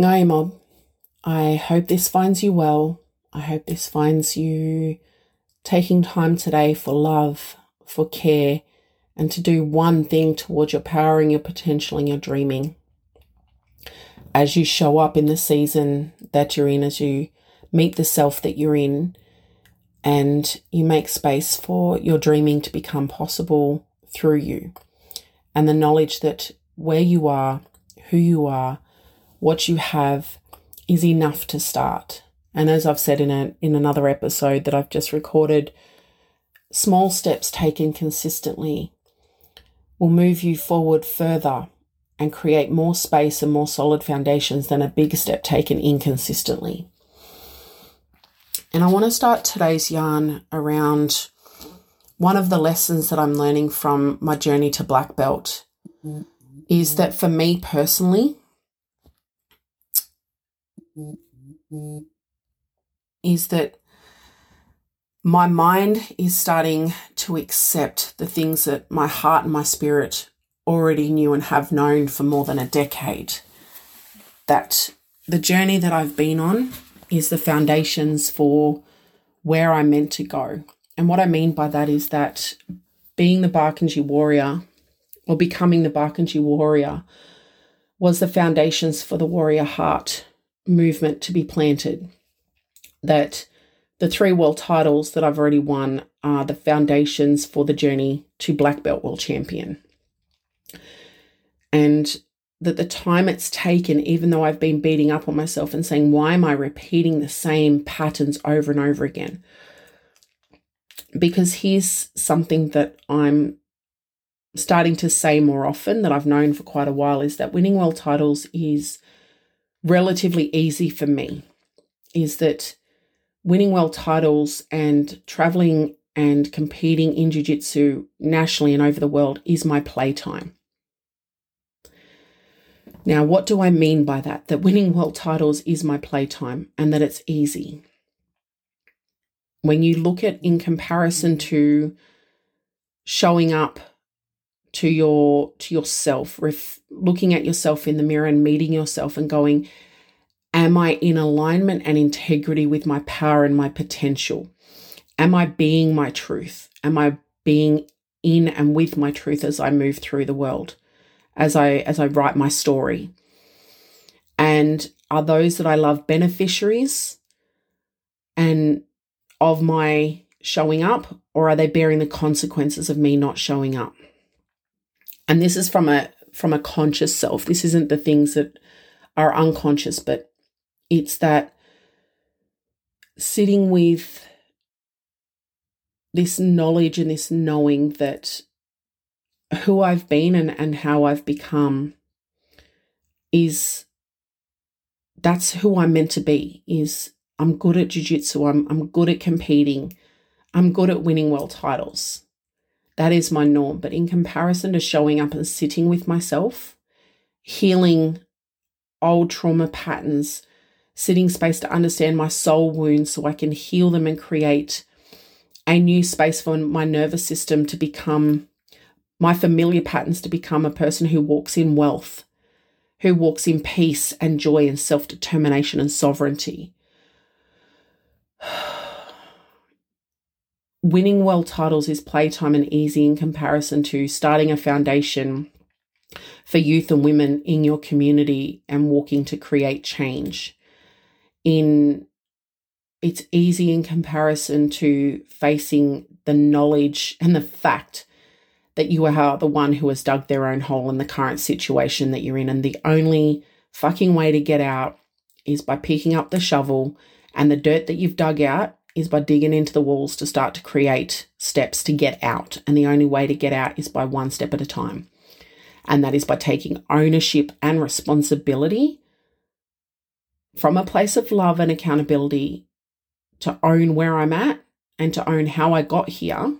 Ngai Mob, I hope this finds you well. I hope this finds you taking time today for love, for care, and to do one thing towards your powering your potential and your dreaming. As you show up in the season that you're in, as you meet the self that you're in, and you make space for your dreaming to become possible through you. And the knowledge that where you are, who you are, what you have is enough to start. And as I've said in a in another episode that I've just recorded, small steps taken consistently will move you forward further and create more space and more solid foundations than a big step taken inconsistently. And I want to start today's yarn around one of the lessons that I'm learning from my journey to black belt is that for me personally, is that my mind is starting to accept the things that my heart and my spirit already knew and have known for more than a decade. That the journey that I've been on is the foundations for where I'm meant to go. And what I mean by that is that being the Barkindji warrior or becoming the Barkindji warrior was the foundations for the warrior heart movement to be planted. That the three world titles that I've already won are the foundations for the journey to black belt world champion. And that the time it's taken, even though I've been beating up on myself and saying, why am I repeating the same patterns over and over again? Because here's something that I'm starting to say more often that I've known for quite a while is that winning world titles is relatively easy for me is that winning world titles and traveling and competing in jiu-jitsu nationally and over the world is my playtime. Now, what do I mean by that? That winning world titles is my playtime and that it's easy. When you look at in comparison to showing up to your to yourself ref, looking at yourself in the mirror and meeting yourself and going am i in alignment and integrity with my power and my potential? Am i being my truth? Am i being in and with my truth as i move through the world as i as i write my story? And are those that i love beneficiaries and of my showing up or are they bearing the consequences of me not showing up and this is from a from a conscious self this isn't the things that are unconscious but it's that sitting with this knowledge and this knowing that who I've been and, and how I've become is that's who I'm meant to be is I'm good at jiu-jitsu, I'm I'm good at competing, I'm good at winning world titles. That is my norm. But in comparison to showing up and sitting with myself, healing old trauma patterns, sitting space to understand my soul wounds so I can heal them and create a new space for my nervous system to become my familiar patterns to become a person who walks in wealth, who walks in peace and joy and self determination and sovereignty. Winning world titles is playtime and easy in comparison to starting a foundation for youth and women in your community and walking to create change. In it's easy in comparison to facing the knowledge and the fact that you are the one who has dug their own hole in the current situation that you're in. And the only fucking way to get out is by picking up the shovel and the dirt that you've dug out is by digging into the walls to start to create steps to get out. And the only way to get out is by one step at a time. And that is by taking ownership and responsibility from a place of love and accountability to own where I'm at and to own how I got here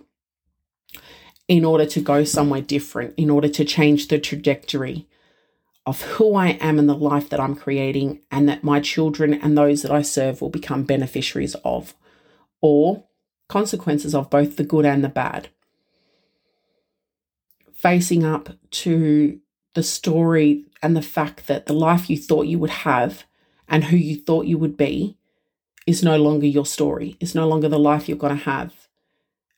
in order to go somewhere different, in order to change the trajectory of who I am and the life that I'm creating, and that my children and those that I serve will become beneficiaries of or consequences of both the good and the bad. Facing up to the story and the fact that the life you thought you would have and who you thought you would be is no longer your story, is no longer the life you're going to have.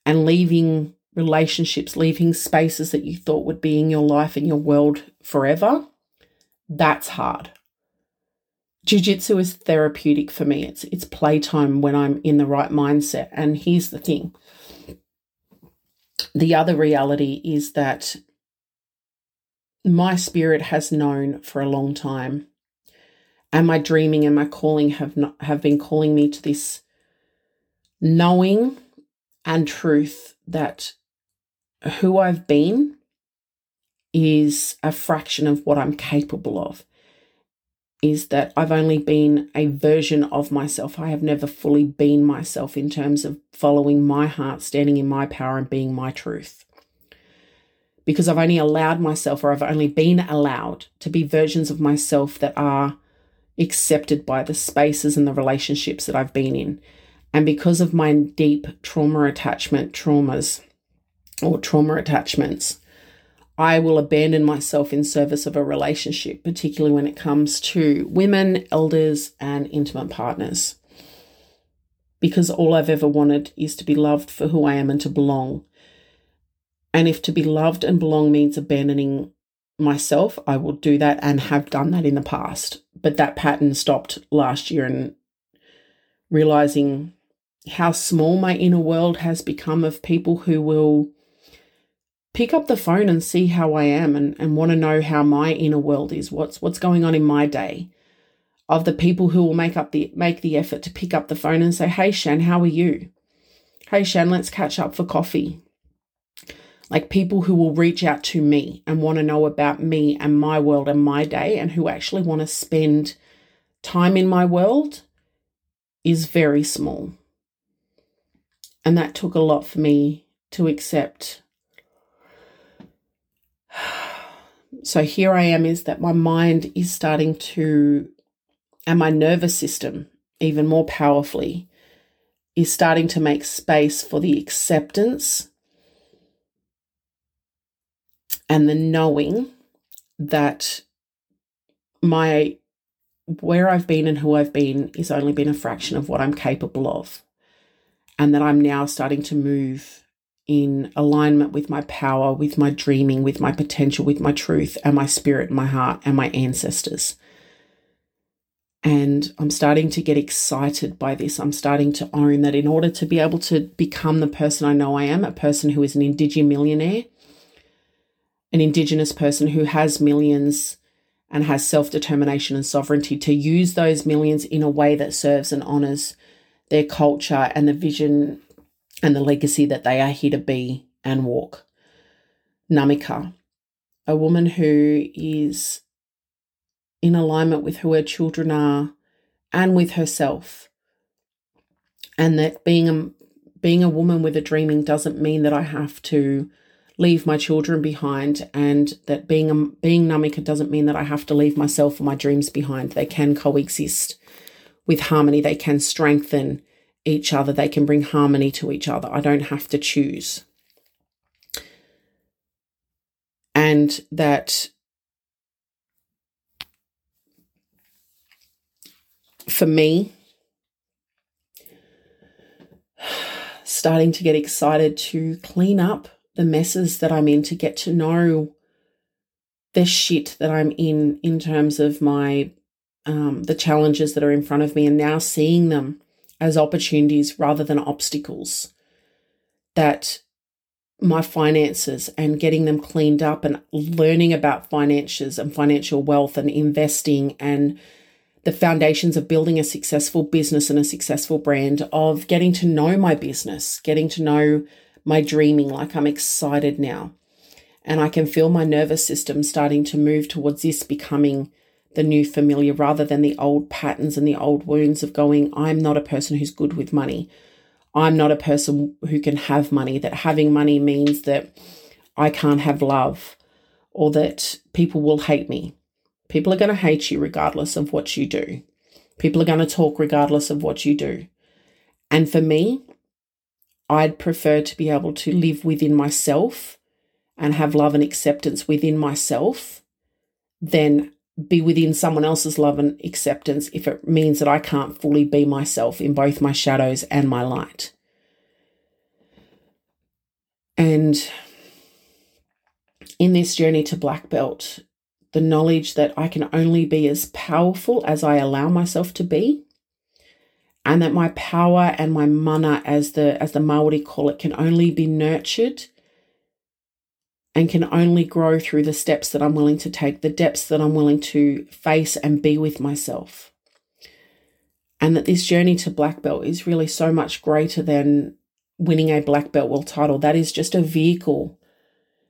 And leaving relationships, leaving spaces that you thought would be in your life and your world forever, that's hard. Jiu-jitsu is therapeutic for me. It's it's playtime when I'm in the right mindset. And here's the thing. The other reality is that my spirit has known for a long time and my dreaming and my calling have not, have been calling me to this knowing and truth that who I've been is a fraction of what I'm capable of. Is that I've only been a version of myself. I have never fully been myself in terms of following my heart, standing in my power, and being my truth. Because I've only allowed myself, or I've only been allowed to be versions of myself that are accepted by the spaces and the relationships that I've been in. And because of my deep trauma attachment traumas or trauma attachments, I will abandon myself in service of a relationship, particularly when it comes to women, elders, and intimate partners. Because all I've ever wanted is to be loved for who I am and to belong. And if to be loved and belong means abandoning myself, I will do that and have done that in the past. But that pattern stopped last year and realizing how small my inner world has become of people who will pick up the phone and see how I am and, and want to know how my inner world is, what's what's going on in my day. Of the people who will make up the make the effort to pick up the phone and say, Hey Shan, how are you? Hey Shan, let's catch up for coffee like people who will reach out to me and want to know about me and my world and my day and who actually want to spend time in my world is very small. And that took a lot for me to accept. So here I am is that my mind is starting to, and my nervous system, even more powerfully, is starting to make space for the acceptance and the knowing that my where I've been and who I've been is only been a fraction of what I'm capable of. And that I'm now starting to move in alignment with my power, with my dreaming, with my potential, with my truth, and my spirit, my heart, and my ancestors. And I'm starting to get excited by this. I'm starting to own that in order to be able to become the person I know I am, a person who is an indigenous millionaire, an Indigenous person who has millions and has self determination and sovereignty to use those millions in a way that serves and honors their culture and the vision and the legacy that they are here to be and walk. Namika, a woman who is in alignment with who her children are and with herself. And that being a being a woman with a dreaming doesn't mean that I have to leave my children behind and that being a, being Namika doesn't mean that I have to leave myself or my dreams behind. They can coexist with harmony. They can strengthen each other. They can bring harmony to each other. I don't have to choose. And that for me, starting to get excited to clean up the messes that I'm in, to get to know the shit that I'm in in terms of my um, the challenges that are in front of me, and now seeing them as opportunities rather than obstacles. That my finances and getting them cleaned up and learning about finances and financial wealth and investing and the foundations of building a successful business and a successful brand, of getting to know my business, getting to know my dreaming, like I'm excited now. And I can feel my nervous system starting to move towards this becoming the new familiar rather than the old patterns and the old wounds of going, I'm not a person who's good with money. I'm not a person who can have money, that having money means that I can't have love or that people will hate me. People are going to hate you regardless of what you do. People are going to talk regardless of what you do. And for me, I'd prefer to be able to live within myself and have love and acceptance within myself than be within someone else's love and acceptance if it means that I can't fully be myself in both my shadows and my light. And in this journey to black belt, the knowledge that I can only be as powerful as I allow myself to be, and that my power and my mana, as the as the Maori call it, can only be nurtured and can only grow through the steps that I'm willing to take, the depths that I'm willing to face and be with myself. And that this journey to black belt is really so much greater than winning a black belt world title. That is just a vehicle.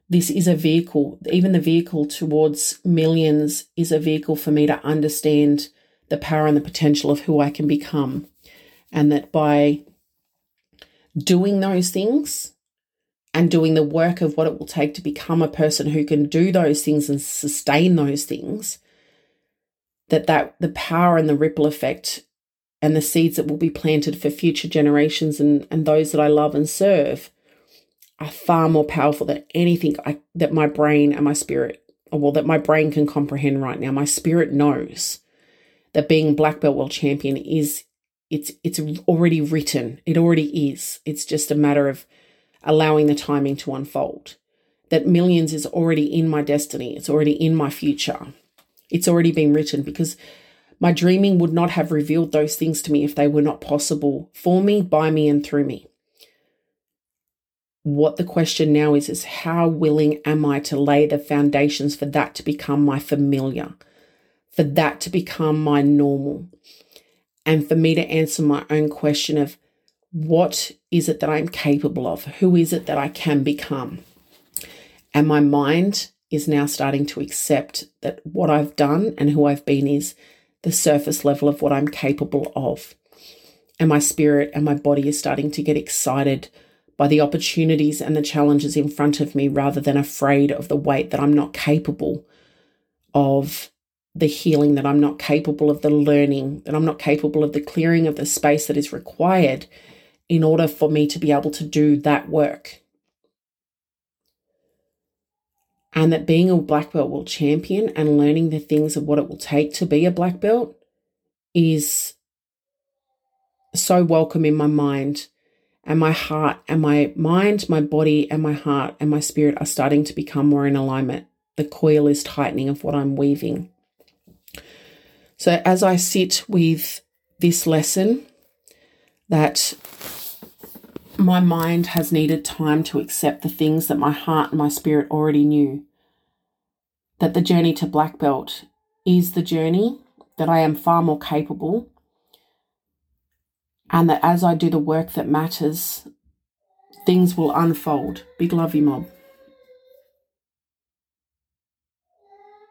This is a vehicle. Even the vehicle towards millions is a vehicle for me to understand the power and the potential of who I can become. And that by doing those things, and doing the work of what it will take to become a person who can do those things and sustain those things that that the power and the ripple effect and the seeds that will be planted for future generations and, and those that I love and serve are far more powerful than anything I, that my brain and my spirit, or well, that my brain can comprehend right now. My spirit knows that being black belt world champion is it's it's already written. It already is. It's just a matter of allowing the timing to unfold. That millions is already in my destiny, it's already in my future. It's already been written because my dreaming would not have revealed those things to me if they were not possible for me, by me, and through me. What the question now is, is how willing am I to lay the foundations for that to become my familiar, for that to become my normal, and for me to answer my own question of what is it that I'm capable of? Who is it that I can become? And my mind is now starting to accept that what I've done and who I've been is the surface level of what I'm capable of. And my spirit and my body is starting to get excited by the opportunities and the challenges in front of me rather than afraid of the weight that I'm not capable of the healing, that I'm not capable of the learning, that I'm not capable of the clearing of the space that is required in order for me to be able to do that work. And that being a black belt will champion and learning the things of what it will take to be a black belt is so welcome in my mind and my heart and my mind, my body and my heart and my spirit are starting to become more in alignment. The coil is tightening of what I'm weaving. So as I sit with this lesson that my mind has needed time to accept the things that my heart and my spirit already knew. That the journey to black belt is the journey, that I am far more capable, and that as I do the work that matters, things will unfold. Big love you, mob.